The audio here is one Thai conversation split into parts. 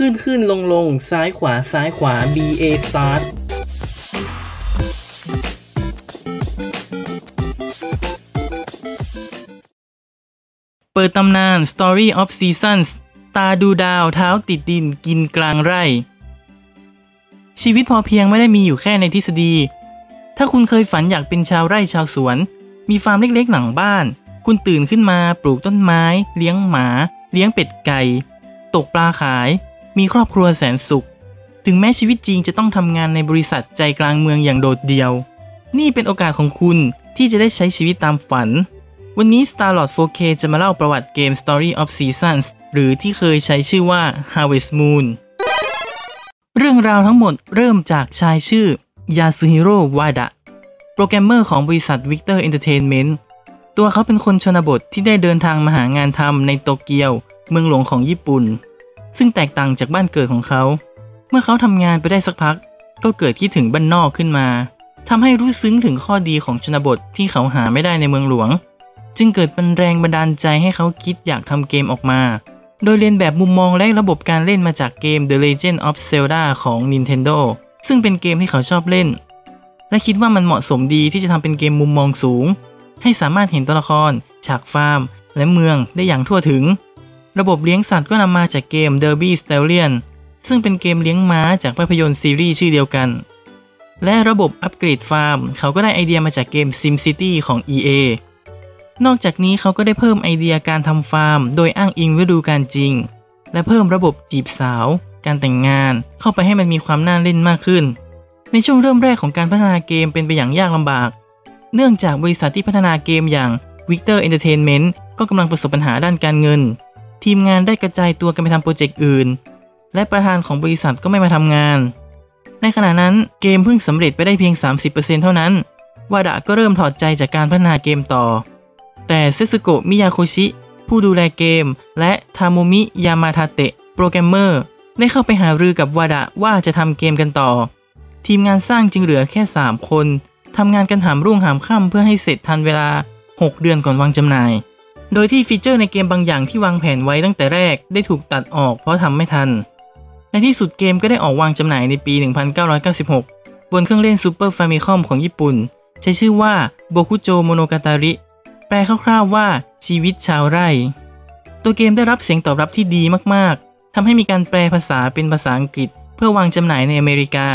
ขึ้นขึ้นลงลงซ้ายขวาซ้ายขวา B A start เปิดตำนาน Story of Seasons ตาดูดาวเท้าติดดินกินกลางไร่ ชีวิตพอเพียงไม่ได้มีอยู่แค่ในทฤษฎี ถ้าคุณเคยฝันอยากเป็นชาวไร่ชาวสวน มีฟาร์มเล็กๆหลังบ้าน คุณตื่นขึ้นมาปลูกต้นไม้ เลี้ยงหมา เลี้ยงเป็ดไก่ ตกปลาขาย มีครอบครัวแสนสุข ถึงแม้ชีวิตจริงจะต้องทำงานในบริษัทใจกลางเมืองอย่างโดดเดี่ยว นี่เป็นโอกาสของคุณที่จะได้ใช้ชีวิตตามฝัน วันนี้ Starlord 4K จะมาเล่าประวัติเกม Story of Seasons หรือที่เคยใช้ชื่อว่า Harvest Moon เรื่องราวทั้งหมดเริ่มจากชายชื่อยาซึฮิโร่วาดะโปรแกรมเมอร์ของบริษัท Victor Entertainment ตัวเขาเป็นคนชนบทที่ได้เดินทางมาหางานทำในโตเกียว เมืองหลวงของญี่ปุ่น ซึ่งแตกต่างจากบ้านเกิดของเขา เมื่อเขาทำงานไปได้สักพัก ก็เกิดคิดถึงบ้านนอกขึ้นมาทำให้รู้ซึ้งถึงข้อดีของชนบทที่เขาหาไม่ได้ในเมืองหลวง จึงเกิดเป็นแรงบันดาลใจให้เขาคิดอยากทำเกมออกมา โดยเรียนแบบมุมมองและระบบการเล่นมาจากเกม The Legend of Zelda ของ Nintendo ซึ่งเป็นเกมที่เขาชอบเล่น และคิดว่ามันเหมาะสมดีที่จะทำเป็นเกมมุมมองสูง ให้สามารถเห็นตัวละคร ฉากฟาร์ม และเมืองได้อย่างทั่วถึง ระบบเลี้ยงสัตว์ก็นำมาจากเกม Derby Stallion ซึ่งเป็นเกมเลี้ยงม้าจากภาพยนตร์ซีรีส์ชื่อเดียวกัน และระบบอัปเกรดฟาร์ม เขาก็ได้ไอเดียมาจากเกม SimCity ของ EA นอกจากนี้เขาก็ได้เพิ่มไอเดียการทำฟาร์ม โดยอ้างอิงฤดูกาลจริง และเพิ่มระบบจีบสาว การแต่งงาน เข้าไปให้มันมีความน่าเล่นมากขึ้น ในช่วงเริ่มแรกของการพัฒนาเกมเป็นไปอย่างยากลำบาก เนื่องจากบริษัทที่พัฒนาเกมอย่าง Victor Entertainment ก็กำลังประสบปัญหาด้านการเงิน ทีมงานได้กระจายตัวกันไปทำโปรเจกต์อื่น และประธานของบริษัทก็ไม่มาทำงาน ในขณะนั้นเกมเพิ่งสำเร็จไปได้เพียง 30%เท่านั้น วาดะก็เริ่มถอดใจจากการพัฒนาเกมต่อ แต่เซซึโกะมิยาโคชิ ผู้ดูแลเกม และโทโมมิยามาทาเตะโปรแกรมเมอร์ได้เข้าไปหารือกับวาดะว่าจะทำเกมกันต่อ ทีมงานสร้างจึงเหลือแค่ 3 คนทำงานกันหามรุ่งหามค่ำเพื่อให้เสร็จทันเวลา 6 เดือนก่อนวางจำหน่าย โดยที่ feature ในเกมบางอย่างที่วางแผนไว้ตั้งแต่แรกได้ถูกตัดออกเพราะทำไม่ทัน ในที่สุดเกมก็ได้ออกวางจำหน่ายในปี 1996 บนเครื่องเล่น Super Famicom ของญี่ปุ่น ใช้ชื่อว่าโบคุโจโมโนกาตาริ แปลคร่าวๆว่าชีวิตชาวไร่ ตัวเกมได้รับเสียงตอบรับที่ดีมากๆ ทำให้มีการแปลภาษาเป็นภาษาอังกฤษ เพื่อวางจำหน่ายในอเมริกา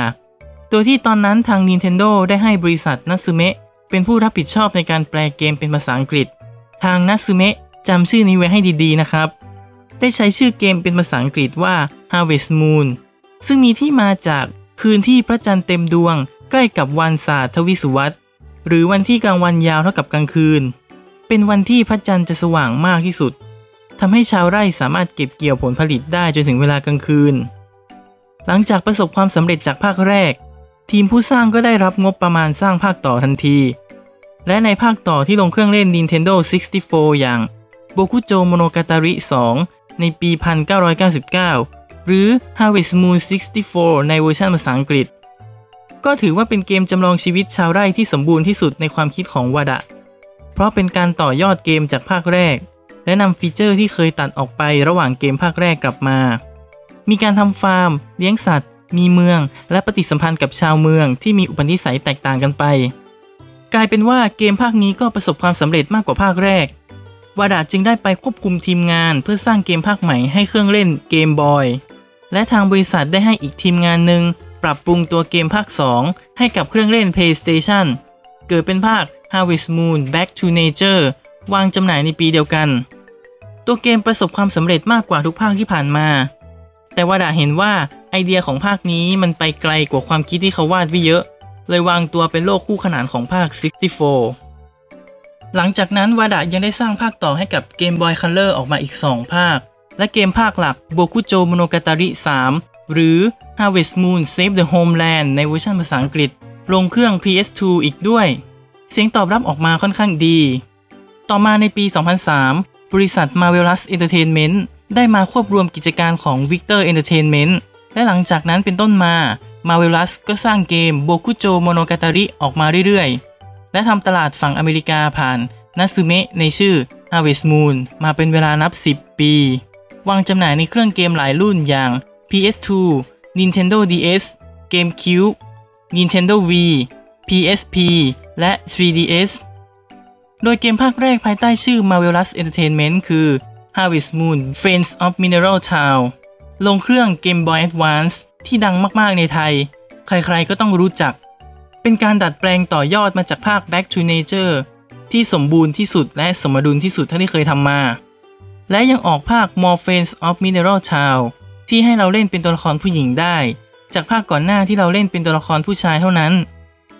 โดยที่ตอนนั้นทาง Nintendo ได้ให้บริษัทนัตสึเมะเป็นผู้รับผิดชอบในการแปลเกมเป็นภาษาอังกฤษ ทางนัตสึเมะจำชื่อนี้ไว้ให้ดีๆนะครับ ได้ใช้ชื่อเกมเป็นภาษาอังกฤษว่า Harvest Moon ซึ่งมีที่มาจากคืนที่พระจันทร์เต็มดวง ใกล้กับวันศาสตร์ทวิสุวัตหรือวันที่กลางวันยาวเท่ากับกลางคืน เป็นวันที่พระจันทร์จะสว่างมากที่สุดทำให้ชาวไร่สามารถเก็บเกี่ยวผลผลิตได้จนถึงเวลากลางคืน หลังจากประสบความสำเร็จจากภาคแรก ทีมผู้สร้างก็ได้รับงบประมาณสร้างภาคต่อทันที และในภาคต่อที่ลงเครื่องเล่น Nintendo 64 อย่าง Bokujo Monogatari 2 ในปี 1999 หรือ Harvest Moon 64 ในเวอร์ชันภาษาอังกฤษ ก็ถือว่าเป็นเกมจำลองชีวิตชาวไร่ที่สมบูรณ์ที่สุดในความคิดของวาดะ เพราะเป็นการต่อยอดเกมจากภาคแรก และนำฟีเจอร์ที่เคยตัดออกไประหว่างเกมภาคแรกกลับมา มีการทำฟาร์ม เลี้ยงสัตว์ มีเมือง และปฏิสัมพันธ์กับชาวเมืองที่มีอุปนิสัยแตกต่างกันไป กลายเป็นว่าเกมภาคนี้ก็ประสบความสำเร็จมากกว่าภาคแรก วาดาจึงได้ไปควบคุมทีมงานเพื่อสร้างเกมภาคใหม่ให้เครื่องเล่นเกมบอย และทางบริษัทได้ให้อีกทีมงานหนึ่งปรับปรุงตัวเกมภาค 2 ให้กับเครื่องเล่น PlayStation เกิดเป็นภาค Harvest Moon Back to Nature วางจำหน่ายในปีเดียวกัน ตัวเกมประสบความสำเร็จมากกว่าทุกภาคที่ผ่านมา แต่วาดาเห็นว่าไอเดียของภาคนี้มันไปไกลกว่าความคิดที่เขาวาดไว้เยอะ เลยวางตัวเป็นโลกคู่ขนานของภาค 64 หลังจากนั้นวาดะยังได้สร้างภาคต่อให้กับ Game Boy Color ออกมาอีก 2 ภาค และเกมภาคหลัก Bokujo Monogatari 3 หรือ Harvest Moon Save the Homeland ในเวอร์ชันภาษาอังกฤษ ลงเครื่อง PS2 อีกด้วย เสียงตอบรับออกมาค่อนข้างดี ต่อมาในปี 2003 บริษัท Marvelous Entertainment ได้มาควบรวมกิจการของ Victor Entertainment และหลังจากนั้นเป็นต้นมา มาเวลัสก็สร้างเกมโบคุโจโมโนกาตาริออกมาเรื่อยๆ และทำตลาดฝั่งอเมริกาผ่านนาซึเมะในชื่อ Harvest Moon มาเป็นเวลานับ 10 ปี วางจำหน่ายในเครื่องเกมหลายรุ่นอย่าง PS2 Nintendo DS GameCube Nintendo Wii PSP และ 3DS โดยเกมภาคแรกภายใต้ชื่อ Marvelous Entertainment คือ Harvest Moon Friends of Mineral Town ลงเครื่อง Game Boy Advance ที่ดังมากๆในไทย ใครๆก็ต้องรู้จัก เป็นการดัดแปลงต่อยอดมาจากภาค Back to Nature ที่สมบูรณ์ที่สุดและสมดุลที่สุดเท่าที่เคยทำมา และยังออกภาค More Friends of Mineral Town ที่ให้เราเล่นเป็นตัวละครผู้หญิงได้ จากภาคก่อนหน้าที่เราเล่นเป็นตัวละครผู้ชายเท่านั้น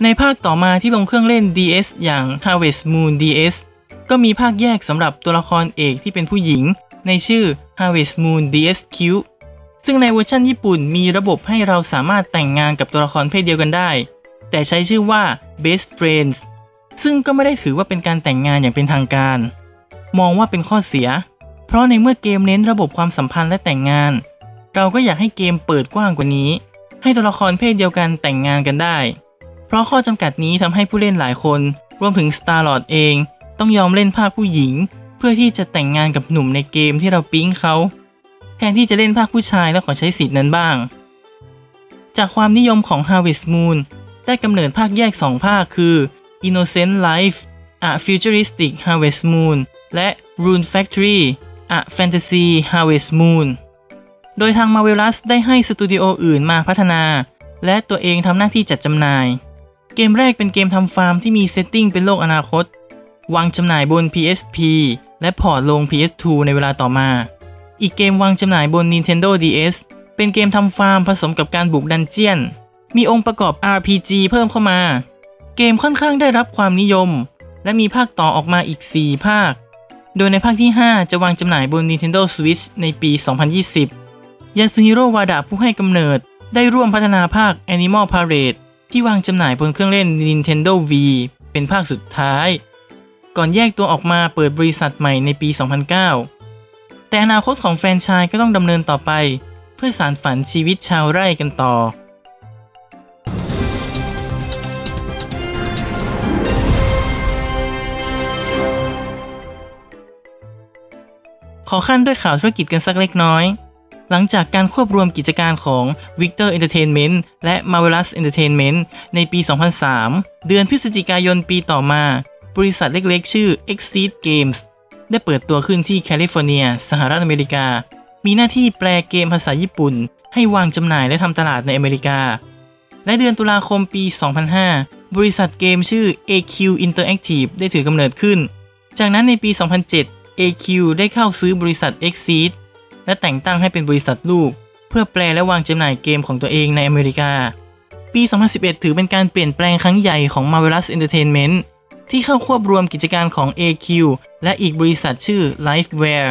ในภาคต่อมาที่ลงเครื่องเล่น DS อย่าง Harvest Moon DS ก็มีภาคแยกสำหรับตัวละครเอกที่เป็นผู้หญิง ในชื่อ Harvest Moon DS Q ซึ่งในเวอร์ชันญี่ปุ่นมีระบบให้เราสามารถแต่งงานกับตัวละครเพศเดียวกันได้ แต่ใช้ชื่อว่า Best Friends ซึ่งก็ไม่ได้ถือว่าเป็นการแต่งงานอย่างเป็นทางการ มองว่าเป็นข้อเสีย เพราะในเมื่อเกมเน้นระบบความสัมพันธ์และแต่งงาน เราก็อยากให้เกมเปิดกว้างกว่านี้ ให้ตัวละครเพศเดียวกันแต่งงานกันได้ เพราะข้อจำกัดนี้ทำให้ผู้เล่นหลายคน รวมถึง Starlord เอง ต้องยอมเล่นภาคผู้หญิง เพื่อที่จะแต่งงานกับหนุ่มในเกมที่เราปิ๊งเขา แทนที่จะเล่นภาคผู้ชายแล้วขอใช้สิทธินั้นบ้าง จากความนิยมของ Harvest Moon ได้กำเนิดภาคแยก 2 ภาคคือ Innocent Life A Futuristic Harvest Moon และ Rune Factory A Fantasy Harvest Moon โดยทาง Marvelous ได้ให้สตูดิโออื่นมาพัฒนา และตัวเองทำหน้าที่จัดจำหน่าย เกมแรกเป็นเกมทำฟาร์มที่มี setting เป็นโลกอนาคต วางจำหน่ายบน PSP และ port ลง PS2 ในเวลาต่อมา อีกเกมวางจำหน่ายบน Nintendo DS เป็นเกมทำฟาร์มผสมกับการบุก dungeon มีองค์ประกอบ RPG เพิ่มเข้ามา เกมค่อนข้างได้รับความนิยม และมีภาคต่อออกมาอีก 4 ภาค โดยในภาคที่ 5 จะวางจำหน่ายบน Nintendo Switch ในปี 2020ยาซึฮิโร่วาดะผู้ให้กำเนิดได้ร่วมพัฒนาภาค Animal Parade ที่วางจำหน่ายบนเครื่องเล่น Nintendo V เป็นภาคสุดท้าย ก่อนแยกตัวออกมาเปิดบริษัทใหม่ในปี 2009 แต่อนาคตของแฟรนไชส์ก็ต้องดำเนินต่อไป เพื่อสานฝันชีวิตชาวไร่กันต่อขอขั้นด้วยข่าวธุรกิจกันสักเล็กน้อย หลังจากการควบรวมกิจการของ Victor Entertainment และ Marvelous Entertainment ในปี 2003 เดือนพฤศจิกายนปีต่อมา บริษัทเล็กๆ ชื่อ Exceed Games ได้เปิดตัวขึ้นที่แคลิฟอร์เนีย สหรัฐอเมริกา มีหน้าที่แปลเกมภาษาญี่ปุ่น ให้วางจำหน่ายและทำตลาดในอเมริกา และเดือนตุลาคมปี 2005 บริษัทเกมชื่อ AQ Interactive ได้ถือกำเนิดขึ้น จากนั้นในปี 2007 AQ ได้เข้าซื้อบริษัท Exceed และแต่งตั้งให้เป็นบริษัทลูก เพื่อแปลและวางจำหน่ายเกมของตัวเองในอเมริกา ปี 2011 ถือเป็นการเปลี่ยนแปลงครั้งใหญ่ของ Marvelous Entertainment ที่เข้าควบรวมกิจการของ AQ และอีกบริษัทชื่อ Lifeware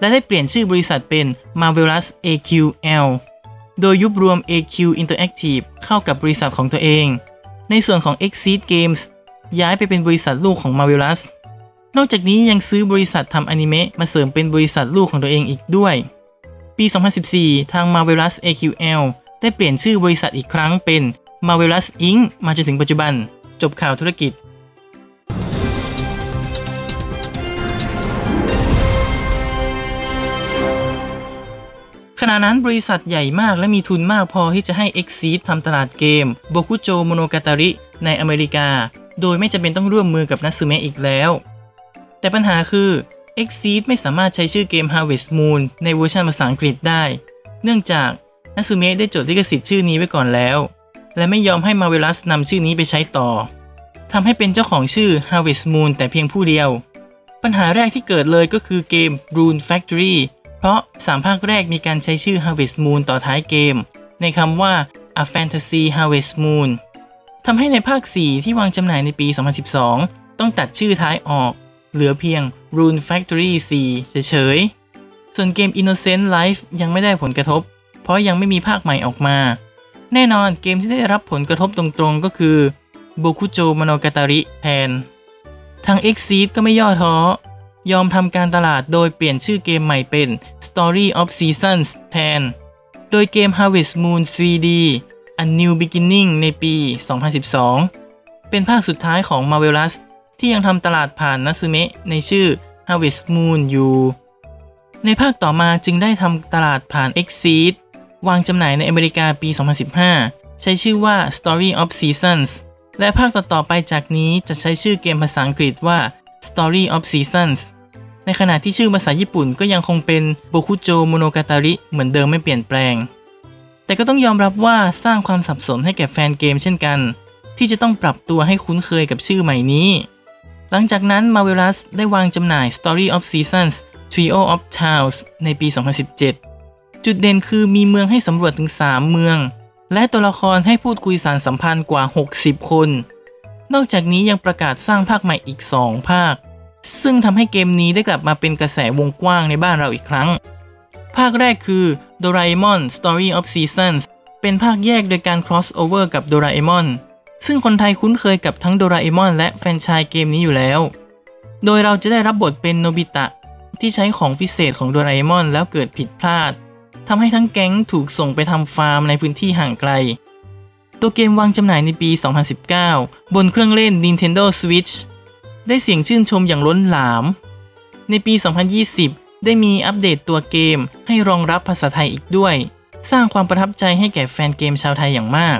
และได้เปลี่ยนชื่อบริษัทเป็น Marvelous AQL โดยยุบรวม AQ Interactive เข้ากับบริษัทของตัวเอง ในส่วนของ Exceed Games ย้ายไปเป็นบริษัทลูกของ Marvelous นอกจากนี้ยังซื้อบริษัททำอนิเมะมาเสริมเป็นบริษัทลูกของตัวเองอีกด้วย ปี 2014 ทาง Marvelous AQL ได้เปลี่ยนชื่อบริษัทอีกครั้งเป็น Marvelous Inc. มาจนถึงปัจจุบัน จบข่าวธุรกิจ ณะนั้นบริษัทใหญ่มากและมีทุนมากพอที่จะให้ Exceed ทำตลาดเกม Bokujo Monogatari ในอเมริกา โดยไม่จำเป็นต้องร่วมมือกับนัตสึเมะอีกแล้ว แต่ปัญหาคือ Exceed ไม่สามารถใช้ชื่อเกม Harvest Moon ในเวอร์ชันภาษาอังกฤษได้ เนื่องจากนัตสึเมะได้จดลิขสิทธิ์ชื่อนี้ไว้ก่อนแล้ว และไม่ยอมให้ Marvelous นำชื่อนี้ไปใช้ต่อทำให้เป็นเจ้าของชื่อ Harvest Moon แต่เพียงผู้เดียว ปัญหาแรกที่เกิดเลยก็คือเกม Rune Factory เพราะ 3 ภาคแรกมีการใช้ชื่อ Harvest Moon ต่อท้ายเกม ในคำว่า A Fantasy Harvest Moon ทำให้ในภาค 4 ที่วางจำหน่ายในปี 2012 ต้องตัดชื่อท้ายออก เหลือเพียง Rune Factory 4 เฉยๆ ส่วนเกม Innocent Life ยังไม่ได้ผลกระทบ เพราะยังไม่มีภาคใหม่ออกมา แน่นอนเกมที่ได้รับผลกระทบตรงๆก็คือ Bokujo Monogatari แทน ทาง Exceed ก็ไม่ย่อท้อ ยอมทำการตลาดโดยเปลี่ยนชื่อเกมใหม่เป็น Story of Seasons แทน โดยเกม Harvest Moon 3D A New Beginning ในปี 2012 เป็นภาคสุดท้ายของ Marvelous ที่ยังทำตลาดผ่านนัสึเมะในชื่อ Harvest Moon อยู่ ในภาคต่อมาจึงได้ทำตลาดผ่าน Exceed วางจำหน่ายในอเมริกาปี 2015 ใช้ชื่อว่า Story of Seasons และภาคต่อๆไปจากนี้จะใช้ชื่อเกมภาษาอังกฤษว่า Story of Seasons ในขณะที่ชื่อภาษาญี่ปุ่นก็ยังคงเป็นโบคุโจโมโนกาตาริเหมือนเดิมไม่เปลี่ยนแปลง แต่ก็ต้องยอมรับว่าสร้างความสับสนให้แก่แฟนเกมเช่นกัน ที่จะต้องปรับตัวให้คุ้นเคยกับชื่อใหม่นี้ หลังจากนั้น Marvelous ได้วางจำหน่าย Story of Seasons Trio of Towns ในปี 2017 จุดเด่นคือมีเมืองให้สำรวจถึง 3 เมือง และตัวละครให้พูดคุยสารสัมพันธ์กว่า 60 คน นอกจากนี้ยังประกาศสร้างภาคใหม่อีก 2 ภาค ซึ่งทำให้เกมนี้ได้กลับมาเป็นกระแสวงกว้างในบ้านเราอีกครั้ง ภาคแรกคือ Doraemon Story of Seasons เป็นภาคแยกโดยการ crossover กับ Doraemon ซึ่งคนไทยคุ้นเคยกับทั้ง Doraemon และแฟรนไชส์เกมนี้อยู่แล้ว โดยเราจะได้รับบทเป็นโนบิตะที่ใช้ของพิเศษของโดราเอมอนแล้วเกิดผิดพลาดทำให้ทั้งแก๊งถูกส่งไปทำฟาร์มในพื้นที่ห่างไกล ตัวเกมวางจำหน่ายในปี 2019 บนเครื่องเล่น Nintendo Switch ได้เสียงชื่นชมอย่างล้นหลาม ในปี 2020 ได้มีอัปเดตตัวเกมให้รองรับภาษาไทยอีกด้วย สร้างความประทับใจให้แก่แฟนเกมชาวไทยอย่างมาก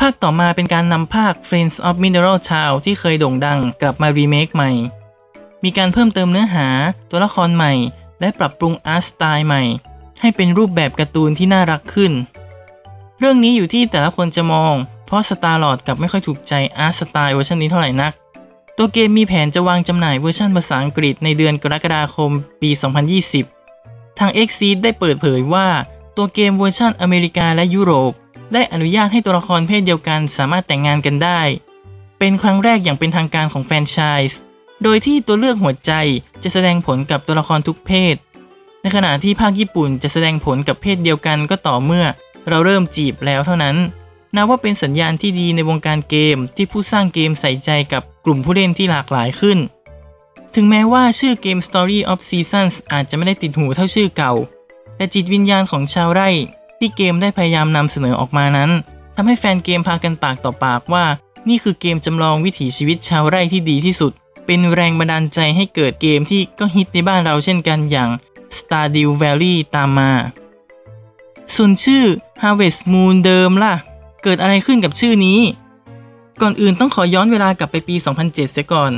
ภาคต่อมาเป็นการนำภาค Friends of Mineral Town ที่เคยโด่งดังกลับมารีเมคใหม่ มีการเพิ่มเติมเนื้อหาตัวละครใหม่ และปรับปรุง art style ใหม่ ให้เป็นรูปแบบการ์ตูนที่น่ารักขึ้น เรื่องนี้อยู่ที่แต่ละคนจะมอง เพราะสตาร์ลอร์ดกลับไม่ค่อยถูกใจ art style เวอร์ชันนี้เท่าไหร่นัก ตัวเกมมีแผนจะวางจำหน่ายเวอร์ชันภาษาอังกฤษในเดือนกรกฎาคมปี 2020 ทาง XSEED ได้เปิดเผยว่าตัวเกมเวอร์ชันอเมริกาและยุโรป ได้อนุญาตให้ตัวละครเพศเดียวกันสามารถแต่งงานกันได้ เป็นครั้งแรกอย่างเป็นทางการของแฟรนไชส์โดยที่ตัวเลือกหัวใจจะแสดงผลกับตัวละครทุกเพศ ในขณะที่ภาคญี่ปุ่นจะแสดงผลกับเพศเดียวกันก็ต่อเมื่อ เราเริ่มจีบแล้วเท่านั้นนับว่าเป็นสัญญาณที่ดีในวงการเกมที่ผู้สร้างเกมใส่ใจกับกลุ่มผู้เล่นที่หลากหลายขึ้น ถึงแม้ว่าชื่อเกม Story of Seasons อาจจะไม่ได้ติดหูเท่าชื่อเก่า แต่จิตวิญญาณของชาวไร่ ที่เกมได้พยายามนำเสนอออกมานั้นทำให้แฟนเกมพากันปากต่อปากว่า นี่คือเกมจำลองวิถีชีวิตชาวไร่ที่ดีที่สุด เป็นแรงบันดาลใจให้เกิดเกมที่ก็ฮิตในบ้านเราเช่นกันอย่าง Stardew Valley ตามมา ส่วนชื่อ Harvest Moon เดิมล่ะ เกิดอะไรขึ้นกับชื่อนี้ ก่อนอื่นต้องขอย้อนเวลากลับไปปี 2007 เสียก่อน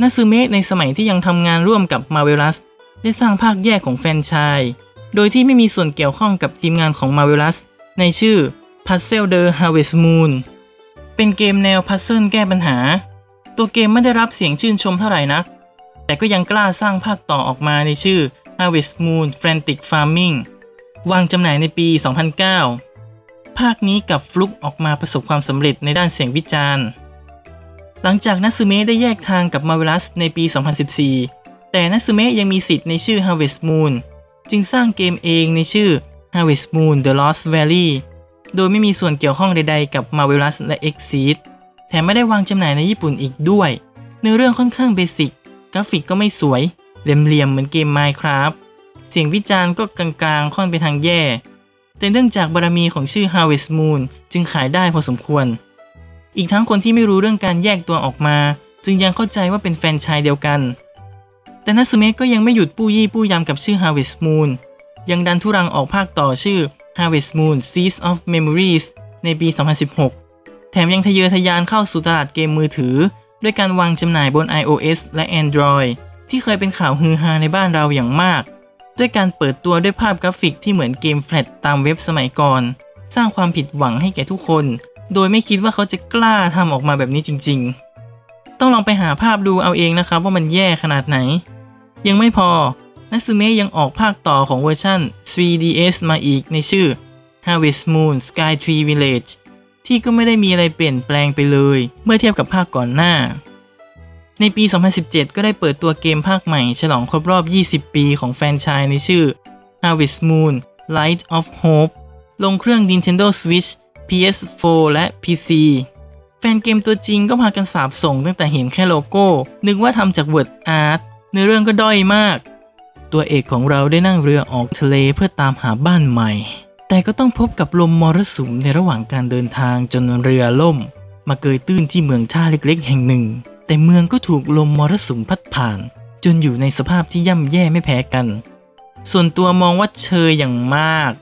นาซึเมะในสมัยที่ยังทำงานร่วมกับ Marvelous ได้สร้างภาคแยกของแฟนชส์โดยที่ไม่มีส่วนเกี่ยวข้องกับทีมงานของ Marvelous ในชื่อ Puzzle the Harvest Moon เป็นเกมแนวพัซเซิลแก้ปัญหา ตัวเกมไม่ได้รับเสียงชื่นชมเท่าไหร่นัก แต่ก็ยังกล้าสร้างภาคต่อออกมาในชื่อ Harvest Moon Frantic Farming วางจำหน่ายในปี 2009 ภาคนี้กับฟลุกออกมาประสบความสำเร็จในด้านเสียงวิจารณ์ หลังจากนัซึเมะได้แยกทางกับ Marvelous ในปี 2014 แต่นัซึเมะยังมีสิทธิ์ในชื่อ Harvest Moon จึงสร้างเกมเองในชื่อ Harvest Moon The Lost Valley โดยไม่มีส่วนเกี่ยวข้องใดๆกับ Marvelous และ Exceed แถมไม่ได้วางจำหน่ายในญี่ปุ่นอีกด้วย เนื้อเรื่องค่อนข้างเบสิก กราฟิกก็ไม่สวยเหลี่ยมๆเหมือนเกม Minecraft เสียงวิจารณ์ก็กลางๆ ค่อนไปทางแย่ แต่เนื่องจากบารมีของชื่อ Harvest Moon จึงขายได้พอสมควร อีกทั้งคนที่ไม่รู้เรื่องการแยกตัวออกมา จึงยังเข้าใจว่าเป็นแฟรนไชส์เดียวกัน แต่นัตสึเมะก็ยังไม่หยุดปู้ยี่ปู้ยำกับชื่อ Harvest Moon ยังดันทุรังออกภาคต่อชื่อ Harvest Moon Seas of Memories ในปี 2016 แถมยังทะเยอทะยานเข้าสู่ตลาดเกมมือถือ ด้วยการวางจำหน่ายบน iOS และ Android ที่เคยเป็นข่าวฮือฮาในบ้านเราอย่างมาก ด้วยการเปิดตัวด้วยภาพกราฟิกที่เหมือนเกมแฟลตตามเว็บสมัยก่อน สร้างความผิดหวังให้แก่ทุกคน โดยไม่คิดว่าเขาจะกล้าทำออกมาแบบนี้จริง ๆ ต้องลองไปหาภาพดูเอาเองนะครับว่ามันแย่ขนาดไหน ยังไม่พอนัซึเมะยังออกภาคต่อของเวอร์ชัน 3DS มาอีกในชื่อ Harvest Moon Sky Tree Village ที่ก็ไม่ได้มีอะไรเปลี่ยนแปลงไปเลย เมื่อเทียบกับภาคก่อนหน้า ในปี 2017 ก็ได้เปิดตัวเกมภาคใหม่ ฉลองครบรอบ 20 ปีของแฟรนไชส์ในชื่อ Harvest Moon Light of Hope ลงเครื่อง Nintendo Switch PS4 และ PC แฟนเกมตัวจริงก็พากันสาบส่งตั้งแต่เห็นแค่โลโก้ นึกว่าทำจาก Word Art เนื้อเรื่องก็ด้อยมาก ตัวเอกของเราได้นั่งเรือออกทะเลเพื่อตามหาบ้านใหม่ แต่ก็ต้องพบกับลมมรสุมในระหว่างการเดินทางจนเรือล่ม มาเกยตื้นที่เมืองท่าเล็กๆ แห่งหนึ่ง แต่เมืองก็ถูกลมมรสุมพัดผ่าน จนอยู่ในสภาพที่ย่ำแย่ไม่แพ้กัน ส่วนตัวมองว่าเชยอย่างมาก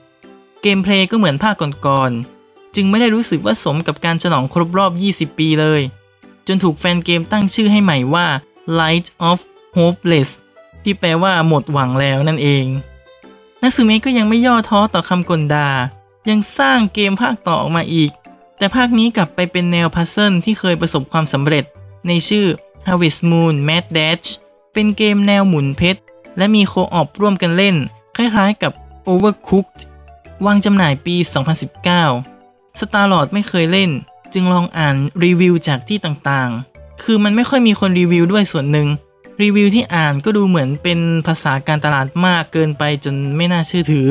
เกมเพลย์ก็เหมือนภาคก่อนๆ จึงไม่ได้รู้สึกว่าสมกับการฉลองครบรอบ 20 ปีเลย จนถูกแฟนเกมตั้งชื่อให้ใหม่ว่า Light of Hopeless ที่แปลว่าหมดหวังแล้วนั่นเองนักสืเมะก็ยังไม่ย่อท้อต่อคำกลดา ยังสร้างเกมภาคต่อออกมาอีก แต่ภาคนี้กลับไปเป็นแนวพัซเซิลที่เคยประสบความสำเร็จ ในชื่อ Harvest Moon Mad Dash เป็นเกมแนวหมุนเพชร และมีโคออปร่วมกันเล่น คล้ายๆกับ Overcooked วางจำหน่ายปี 2019 Starlord ไม่เคยเล่น จึงลองอ่านรีวิวจากที่ต่างๆ คือมันไม่ค่อยมีคนรีวิวด้วยส่วนหนึ่ง รีวิวที่อ่านก็ดูเหมือนเป็นภาษาการตลาดมากเกินไปจนไม่น่าเชื่อถือ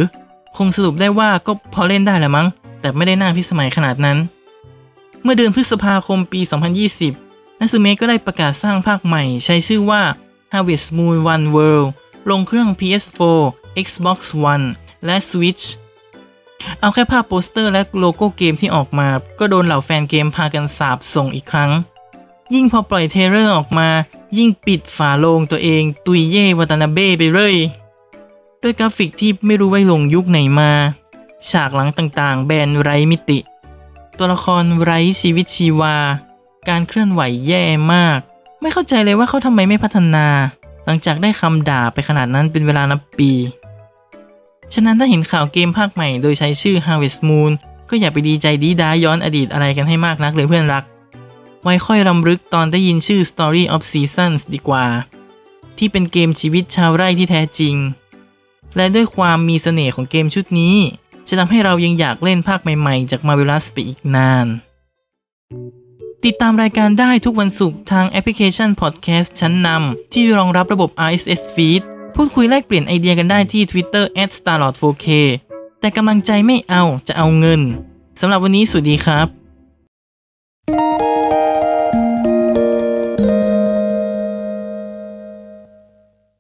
คงสรุปได้ว่าก็พอเล่นได้แหละมั้ง แต่ไม่ได้น่าพิสมัยขนาดนั้น เมื่อเดือนพฤษภาคมปี 2020 นัตสึเมะก็ได้ประกาศสร้างภาคใหม่ ใช้ชื่อว่า Harvest Moon One World ลงเครื่อง PS4 Xbox One และ Switch เอาแค่ภาพโปสเตอร์และโลโก้เกมที่ออกมา ก็โดนเหล่าแฟนเกมพากันสาปส่งอีกครั้ง ยิ่งพอปล่อย trailer ออกมา ยิ่งปิดฝาโลงตัวเองตุยเย่วัตนาเบ้ไปเลยด้วยกราฟิกที่ไม่รู้ว่าหลงยุคไหนมา ฉากหลังต่างๆ แบนไร้มิติ ตัวละครไร้ชีวิตชีวา การเคลื่อนไหวแย่มาก ไม่เข้าใจเลยว่าเขาทำไมไม่พัฒนา หลังจากได้คำด่าไปขนาดนั้นเป็นเวลานับปี ฉะนั้นถ้าเห็นข่าวเกมภาคใหม่โดยใช้ชื่อ Harvest Moon ก็อย่าไปดีใจดีด้าย้อนอดีตอะไรกันให้มากนักเลยเพื่อนรัก ไว้ค่อยรำลึกตอนได้ยินชื่อ Story of Seasons ดีกว่า ที่เป็นเกมชีวิตชาวไร่ที่แท้จริง และด้วยความมีเสน่ห์ของเกมชุดนี้ จะทำให้เรายังอยากเล่นภาคใหม่ๆ จาก Marvelous ไปอีกนาน ติดตามรายการได้ทุกวันศุกร์ทางแอปพลิเคชันพอดแคสต์ชั้นนำที่รองรับระบบ RSS feed พูดคุยแลกเปลี่ยนไอเดียกันได้ที่ Twitter @starlord4k แต่กำลังใจไม่เอาจะเอาเงินสำหรับวันนี้สวัสดีครับ